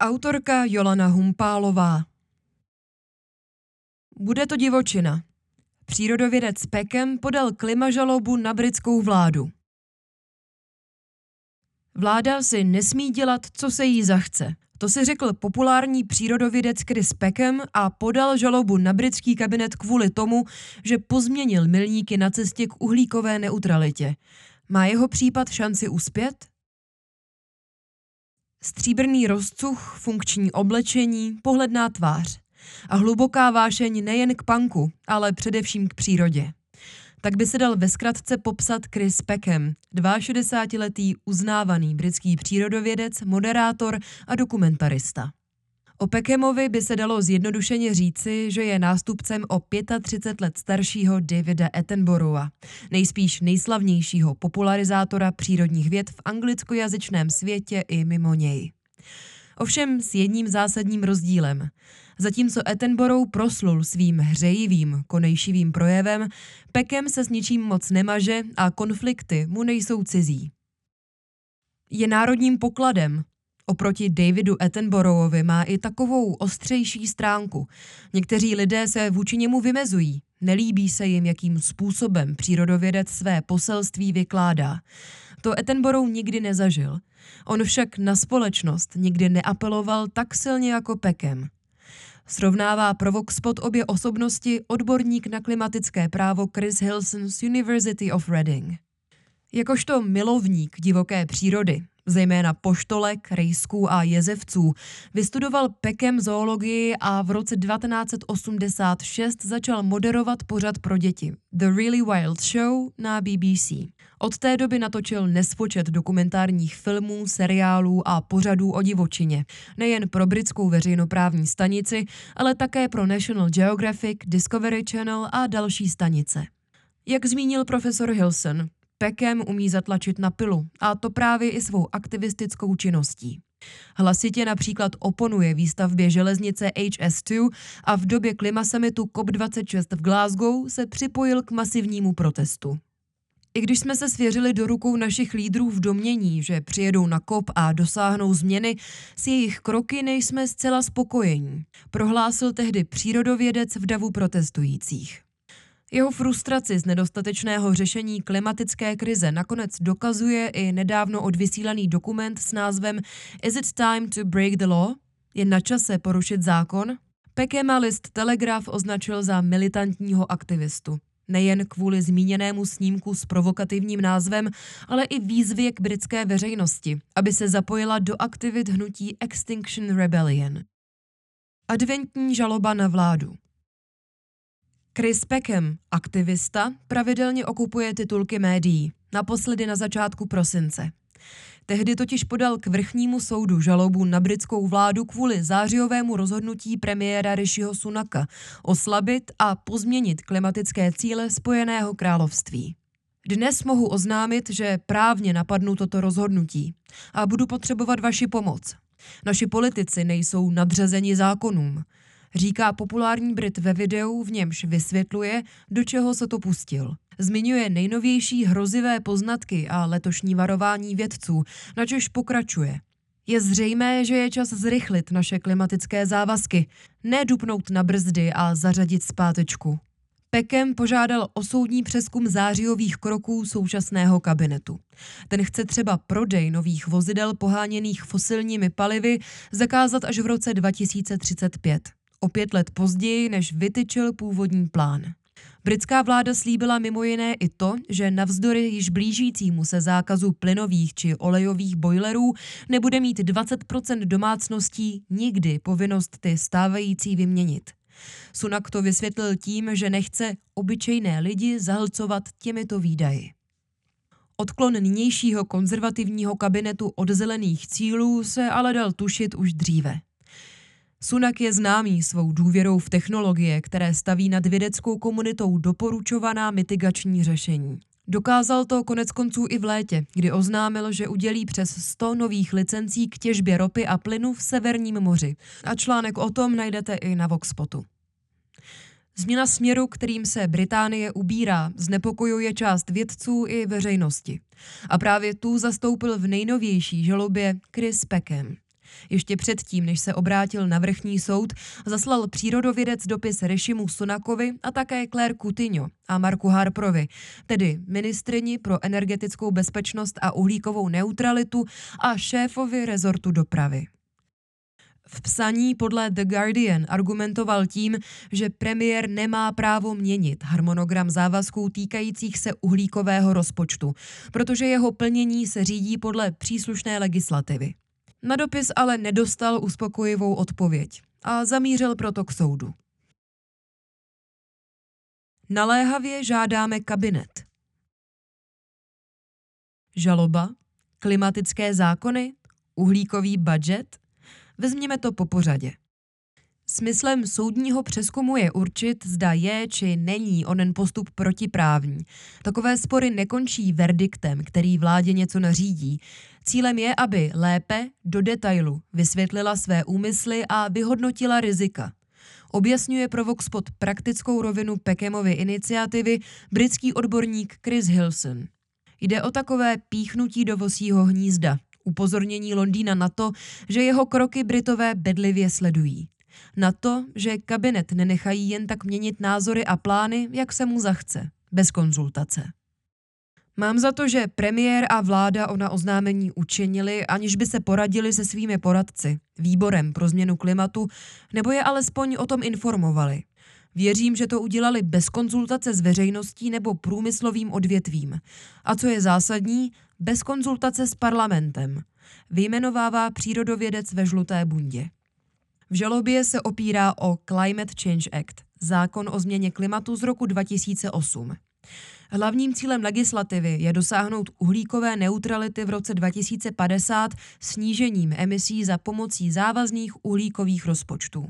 Autorka Jolana Humpálová Bude to divočina. Přírodovědec Pekem podal klimažalobu na britskou vládu. Vláda si nesmí dělat, co se jí zachce. To si řekl populární přírodovědec Chris Peckham a podal žalobu na britský kabinet kvůli tomu, že pozměnil milníky na cestě k uhlíkové neutralitě. Má jeho případ šanci uspět? Stříbrný rozcuch, funkční oblečení, pohledná tvář a hluboká vášeň nejen k panku, ale především k přírodě. Tak by se dal ve zkratce popsat Chris Peckham, 62-letý uznávaný britský přírodovědec, moderátor a dokumentarista. O Peckhamovi by se dalo zjednodušeně říci, že je nástupcem o 35 let staršího Davida Attenborougha, nejspíš nejslavnějšího popularizátora přírodních věd v anglickojazyčném světě i mimo něj. Ovšem s jedním zásadním rozdílem. Zatímco Attenborough proslul svým hřejivým, konejšivým projevem, Pekem se s ničím moc nemaže a konflikty mu nejsou cizí. Je národním pokladem, Oproti Davidu Attenboroughovi má i takovou ostřejší stránku. Někteří lidé se vůči němu vymezují. Nelíbí se jim, jakým způsobem přírodovědec své poselství vykládá. To Attenborough nikdy nezažil. On však na společnost nikdy neapeloval tak silně jako Pekem. Srovnává Provoxpot obě osobnosti odborník na klimatické právo Chris Hilson z University of Reading. Jakožto milovník divoké přírody, zejména poštolek, rejsků a jezevců. Vystudoval Pekem zoologii a v roce 1986 začal moderovat pořad pro děti The Really Wild Show na BBC. Od té doby natočil nespočet dokumentárních filmů, seriálů a pořadů o divočině. Nejen pro britskou veřejnoprávní stanici, ale také pro National Geographic, Discovery Channel a další stanice. Jak zmínil profesor Hilson, Pekem umí zatlačit na pilu, a to právě i svou aktivistickou činností. Hlasitě například oponuje výstavbě železnice HS2 a v době klimasemitu COP26 v Glasgow se připojil k masivnímu protestu. I když jsme se svěřili do rukou našich lídrů v domění, že přijedou na kop a dosáhnou změny, s jejich kroky nejsme zcela spokojení, prohlásil tehdy přírodovědec v davu protestujících. Jeho frustraci z nedostatečného řešení klimatické krize nakonec dokazuje i nedávno odvysílaný dokument s názvem Is it time to break the law? Je na čase porušit zákon? Pekema list Telegraph označil za militantního aktivistu. Nejen kvůli zmíněnému snímku s provokativním názvem, ale i výzvě k britské veřejnosti, aby se zapojila do aktivit hnutí Extinction Rebellion. Adventní žaloba na vládu. Chris Peckham, aktivista, pravidelně okupuje titulky médií, naposledy na začátku prosince. Tehdy totiž podal k vrchnímu soudu žalobu na britskou vládu kvůli zářijovému rozhodnutí premiéra Rishiho Sunaka oslabit a pozměnit klimatické cíle Spojeného království. Dnes mohu oznámit, že právně napadnu toto rozhodnutí a budu potřebovat vaši pomoc. Naši politici nejsou nadřazeni zákonům říká populární Brit ve videu, v němž vysvětluje, do čeho se to pustil. Zmiňuje nejnovější hrozivé poznatky a letošní varování vědců, načež pokračuje. Je zřejmé, že je čas zrychlit naše klimatické závazky, ne dupnout na brzdy a zařadit zpátečku. Pekem požádal o soudní přeskum zářijových kroků současného kabinetu. Ten chce třeba prodej nových vozidel poháněných fosilními palivy zakázat až v roce 2035 o pět let později, než vytyčil původní plán. Britská vláda slíbila mimo jiné i to, že navzdory již blížícímu se zákazu plynových či olejových bojlerů nebude mít 20% domácností nikdy povinnost ty stávající vyměnit. Sunak to vysvětlil tím, že nechce obyčejné lidi zahlcovat těmito výdaji. Odklon nynějšího konzervativního kabinetu od zelených cílů se ale dal tušit už dříve. Sunak je známý svou důvěrou v technologie, které staví nad vědeckou komunitou doporučovaná mitigační řešení. Dokázal to konec konců i v létě, kdy oznámil, že udělí přes 100 nových licencí k těžbě ropy a plynu v Severním moři. A článek o tom najdete i na Voxpotu. Změna směru, kterým se Británie ubírá, znepokojuje část vědců i veřejnosti. A právě tu zastoupil v nejnovější žalobě Chris Peckham. Ještě předtím, než se obrátil na vrchní soud, zaslal přírodovědec dopis Rešimu Sunakovi a také Claire Coutinho a Marku Harprovi, tedy ministrini pro energetickou bezpečnost a uhlíkovou neutralitu a šéfovi rezortu dopravy. V psaní podle The Guardian argumentoval tím, že premiér nemá právo měnit harmonogram závazků týkajících se uhlíkového rozpočtu, protože jeho plnění se řídí podle příslušné legislativy. Na dopis ale nedostal uspokojivou odpověď a zamířil proto k soudu. Naléhavě žádáme kabinet. Žaloba, klimatické zákony, uhlíkový budget – Vezměme to po pořadě. Smyslem soudního přeskumu je určit, zda je či není onen postup protiprávní. Takové spory nekončí verdiktem, který vládě něco nařídí. Cílem je, aby lépe, do detailu, vysvětlila své úmysly a vyhodnotila rizika. Objasňuje pro Voxpot praktickou rovinu Pekemovy iniciativy britský odborník Chris Hilson. Jde o takové píchnutí do vosího hnízda, upozornění Londýna na to, že jeho kroky Britové bedlivě sledují. Na to, že kabinet nenechají jen tak měnit názory a plány, jak se mu zachce, bez konzultace. Mám za to, že premiér a vláda ona oznámení učinili, aniž by se poradili se svými poradci, výborem pro změnu klimatu, nebo je alespoň o tom informovali. Věřím, že to udělali bez konzultace s veřejností nebo průmyslovým odvětvím. A co je zásadní, bez konzultace s parlamentem. Vyjmenovává přírodovědec ve žluté bundě. V žalobě se opírá o Climate Change Act, zákon o změně klimatu z roku 2008. Hlavním cílem legislativy je dosáhnout uhlíkové neutrality v roce 2050 snížením emisí za pomocí závazných uhlíkových rozpočtů.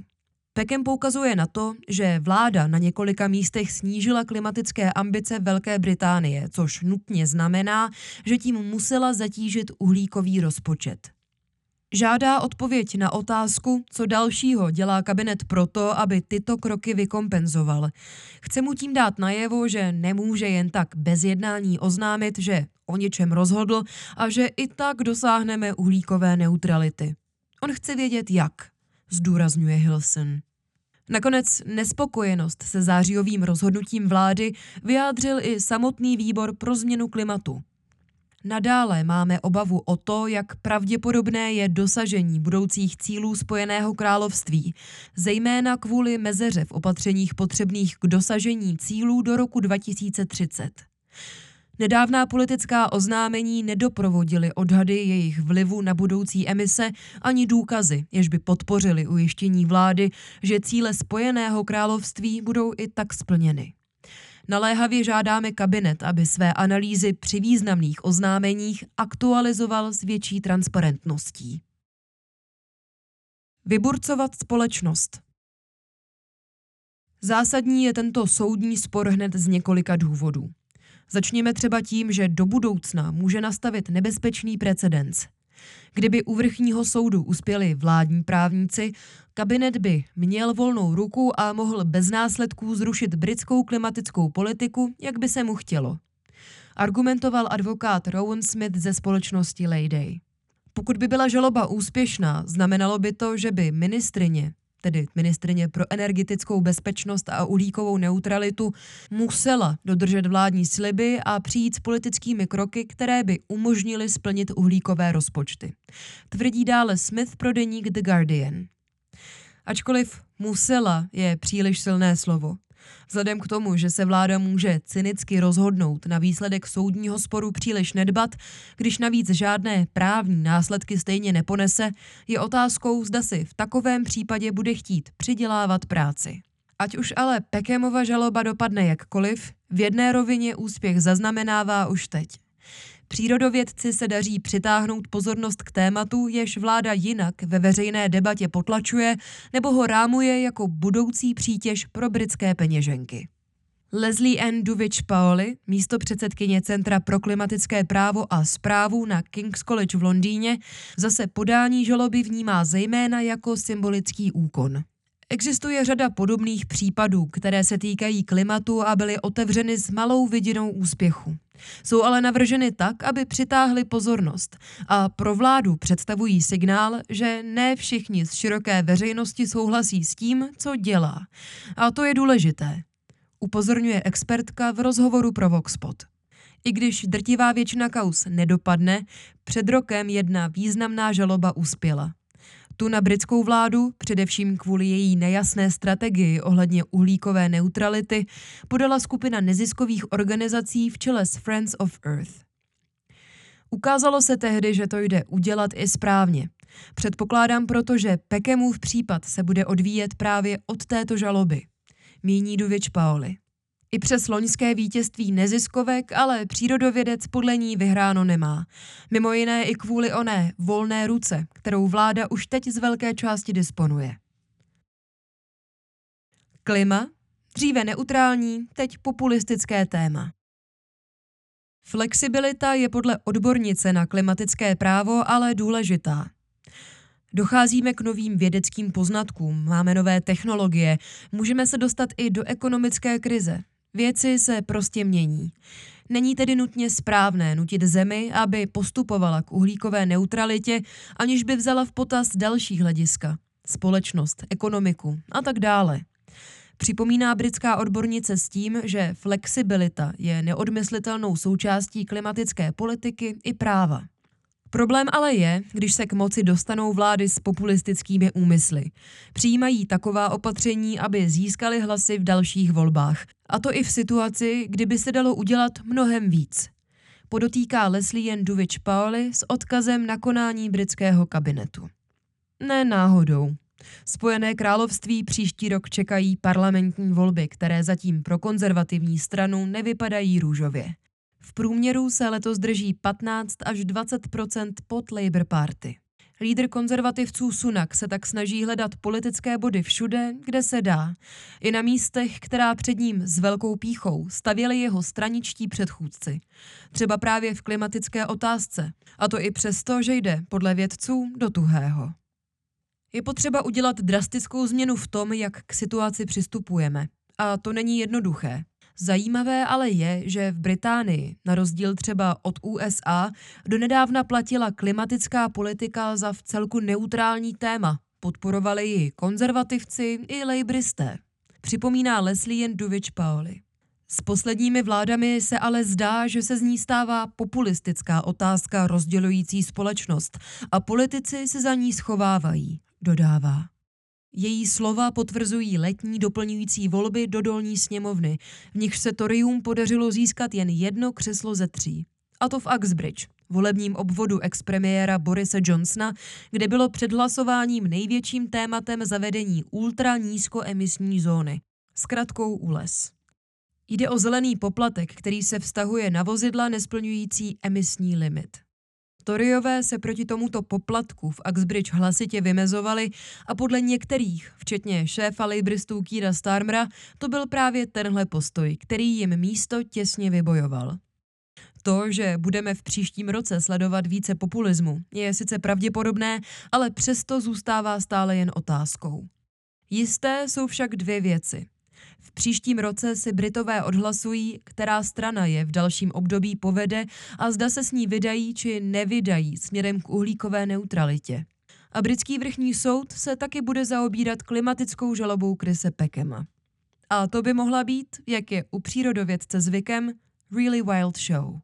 Pekem poukazuje na to, že vláda na několika místech snížila klimatické ambice Velké Británie, což nutně znamená, že tím musela zatížit uhlíkový rozpočet. Žádá odpověď na otázku, co dalšího dělá kabinet proto, aby tyto kroky vykompenzoval. Chce mu tím dát najevo, že nemůže jen tak bez jednání oznámit, že o něčem rozhodl a že i tak dosáhneme uhlíkové neutrality. On chce vědět jak, zdůrazňuje Hilson. Nakonec nespokojenost se zářijovým rozhodnutím vlády vyjádřil i samotný výbor pro změnu klimatu. Nadále máme obavu o to, jak pravděpodobné je dosažení budoucích cílů Spojeného království, zejména kvůli mezeře v opatřeních potřebných k dosažení cílů do roku 2030. Nedávná politická oznámení nedoprovodily odhady jejich vlivu na budoucí emise ani důkazy, jež by podpořily ujištění vlády, že cíle Spojeného království budou i tak splněny. Naléhavě žádáme kabinet, aby své analýzy při významných oznámeních aktualizoval s větší transparentností. Vyburcovat společnost. Zásadní je tento soudní spor hned z několika důvodů. Začněme třeba tím, že do budoucna může nastavit nebezpečný precedens. Kdyby u vrchního soudu uspěli vládní právníci, kabinet by měl volnou ruku a mohl bez následků zrušit britskou klimatickou politiku, jak by se mu chtělo. Argumentoval advokát Rowan Smith ze společnosti Lady. Pokud by byla žaloba úspěšná, znamenalo by to, že by ministrině, tedy ministrině pro energetickou bezpečnost a uhlíkovou neutralitu, musela dodržet vládní sliby a přijít s politickými kroky, které by umožnily splnit uhlíkové rozpočty. Tvrdí dále Smith pro deník The Guardian. Ačkoliv musela je příliš silné slovo. Vzhledem k tomu, že se vláda může cynicky rozhodnout na výsledek soudního sporu příliš nedbat, když navíc žádné právní následky stejně neponese, je otázkou, zda si v takovém případě bude chtít přidělávat práci. Ať už ale Pekemova žaloba dopadne jakkoliv, v jedné rovině úspěch zaznamenává už teď. Přírodovědci se daří přitáhnout pozornost k tématu, jež vláda jinak ve veřejné debatě potlačuje nebo ho rámuje jako budoucí přítěž pro britské peněženky. Leslie N. Duvich Paoli, místo předsedkyně Centra pro klimatické právo a zprávu na King's College v Londýně, zase podání žaloby vnímá zejména jako symbolický úkon. Existuje řada podobných případů, které se týkají klimatu a byly otevřeny s malou vidinou úspěchu. Jsou ale navrženy tak, aby přitáhly pozornost a pro vládu představují signál, že ne všichni z široké veřejnosti souhlasí s tím, co dělá. A to je důležité. Upozorňuje expertka v rozhovoru pro Voxpot. I když drtivá většina kaus nedopadne, před rokem jedna významná žaloba uspěla. Tu na britskou vládu, především kvůli její nejasné strategii ohledně uhlíkové neutrality, podala skupina neziskových organizací v čele s Friends of Earth. Ukázalo se tehdy, že to jde udělat i správně. Předpokládám proto, že Pekemův případ se bude odvíjet právě od této žaloby. Míní Duvič Paoli. I přes loňské vítězství neziskovek, ale přírodovědec podle ní vyhráno nemá. Mimo jiné i kvůli oné volné ruce, kterou vláda už teď z velké části disponuje. Klima, dříve neutrální, teď populistické téma. Flexibilita je podle odbornice na klimatické právo ale důležitá. Docházíme k novým vědeckým poznatkům, máme nové technologie, můžeme se dostat i do ekonomické krize, Věci se prostě mění. Není tedy nutně správné nutit zemi, aby postupovala k uhlíkové neutralitě, aniž by vzala v potaz další hlediska. Společnost, ekonomiku a tak dále. Připomíná britská odbornice s tím, že flexibilita je neodmyslitelnou součástí klimatické politiky i práva. Problém ale je, když se k moci dostanou vlády s populistickými úmysly. Přijímají taková opatření, aby získali hlasy v dalších volbách. A to i v situaci, kdyby se dalo udělat mnohem víc. Podotýká Leslie Duvič Pauli s odkazem na konání britského kabinetu. Ne náhodou. Spojené království příští rok čekají parlamentní volby, které zatím pro konzervativní stranu nevypadají růžově. V průměru se letos drží 15 až 20% pod Labour Party. Lídr konzervativců Sunak se tak snaží hledat politické body všude, kde se dá. I na místech, která před ním s velkou píchou stavěli jeho straničtí předchůdci. Třeba právě v klimatické otázce. A to i přesto, že jde, podle vědců, do tuhého. Je potřeba udělat drastickou změnu v tom, jak k situaci přistupujeme. A to není jednoduché. Zajímavé ale je, že v Británii, na rozdíl třeba od USA, donedávna platila klimatická politika za v celku neutrální téma. Podporovali ji konzervativci i lejbristé. Připomíná Leslie Duvič Paoli. S posledními vládami se ale zdá, že se z ní stává populistická otázka rozdělující společnost a politici se za ní schovávají, dodává. Její slova potvrzují letní doplňující volby do dolní sněmovny, v nichž se Torium podařilo získat jen jedno křeslo ze tří. A to v Uxbridge, volebním obvodu expremiéra Borise Johnsona, kde bylo před hlasováním největším tématem zavedení ultra nízkoemisní zóny, zkratkou ULES. Jde o zelený poplatek, který se vztahuje na vozidla nesplňující emisní limit. Toryové se proti tomuto poplatku v Uxbridge hlasitě vymezovali a podle některých, včetně šéfa lejbristů Kýra Starmera, to byl právě tenhle postoj, který jim místo těsně vybojoval. To, že budeme v příštím roce sledovat více populismu, je sice pravděpodobné, ale přesto zůstává stále jen otázkou. Jisté jsou však dvě věci – v příštím roce si Britové odhlasují, která strana je v dalším období povede a zda se s ní vydají či nevydají směrem k uhlíkové neutralitě. A britský vrchní soud se taky bude zaobírat klimatickou žalobou Krise Pekema. A to by mohla být, jak je u přírodovědce zvykem, really wild show.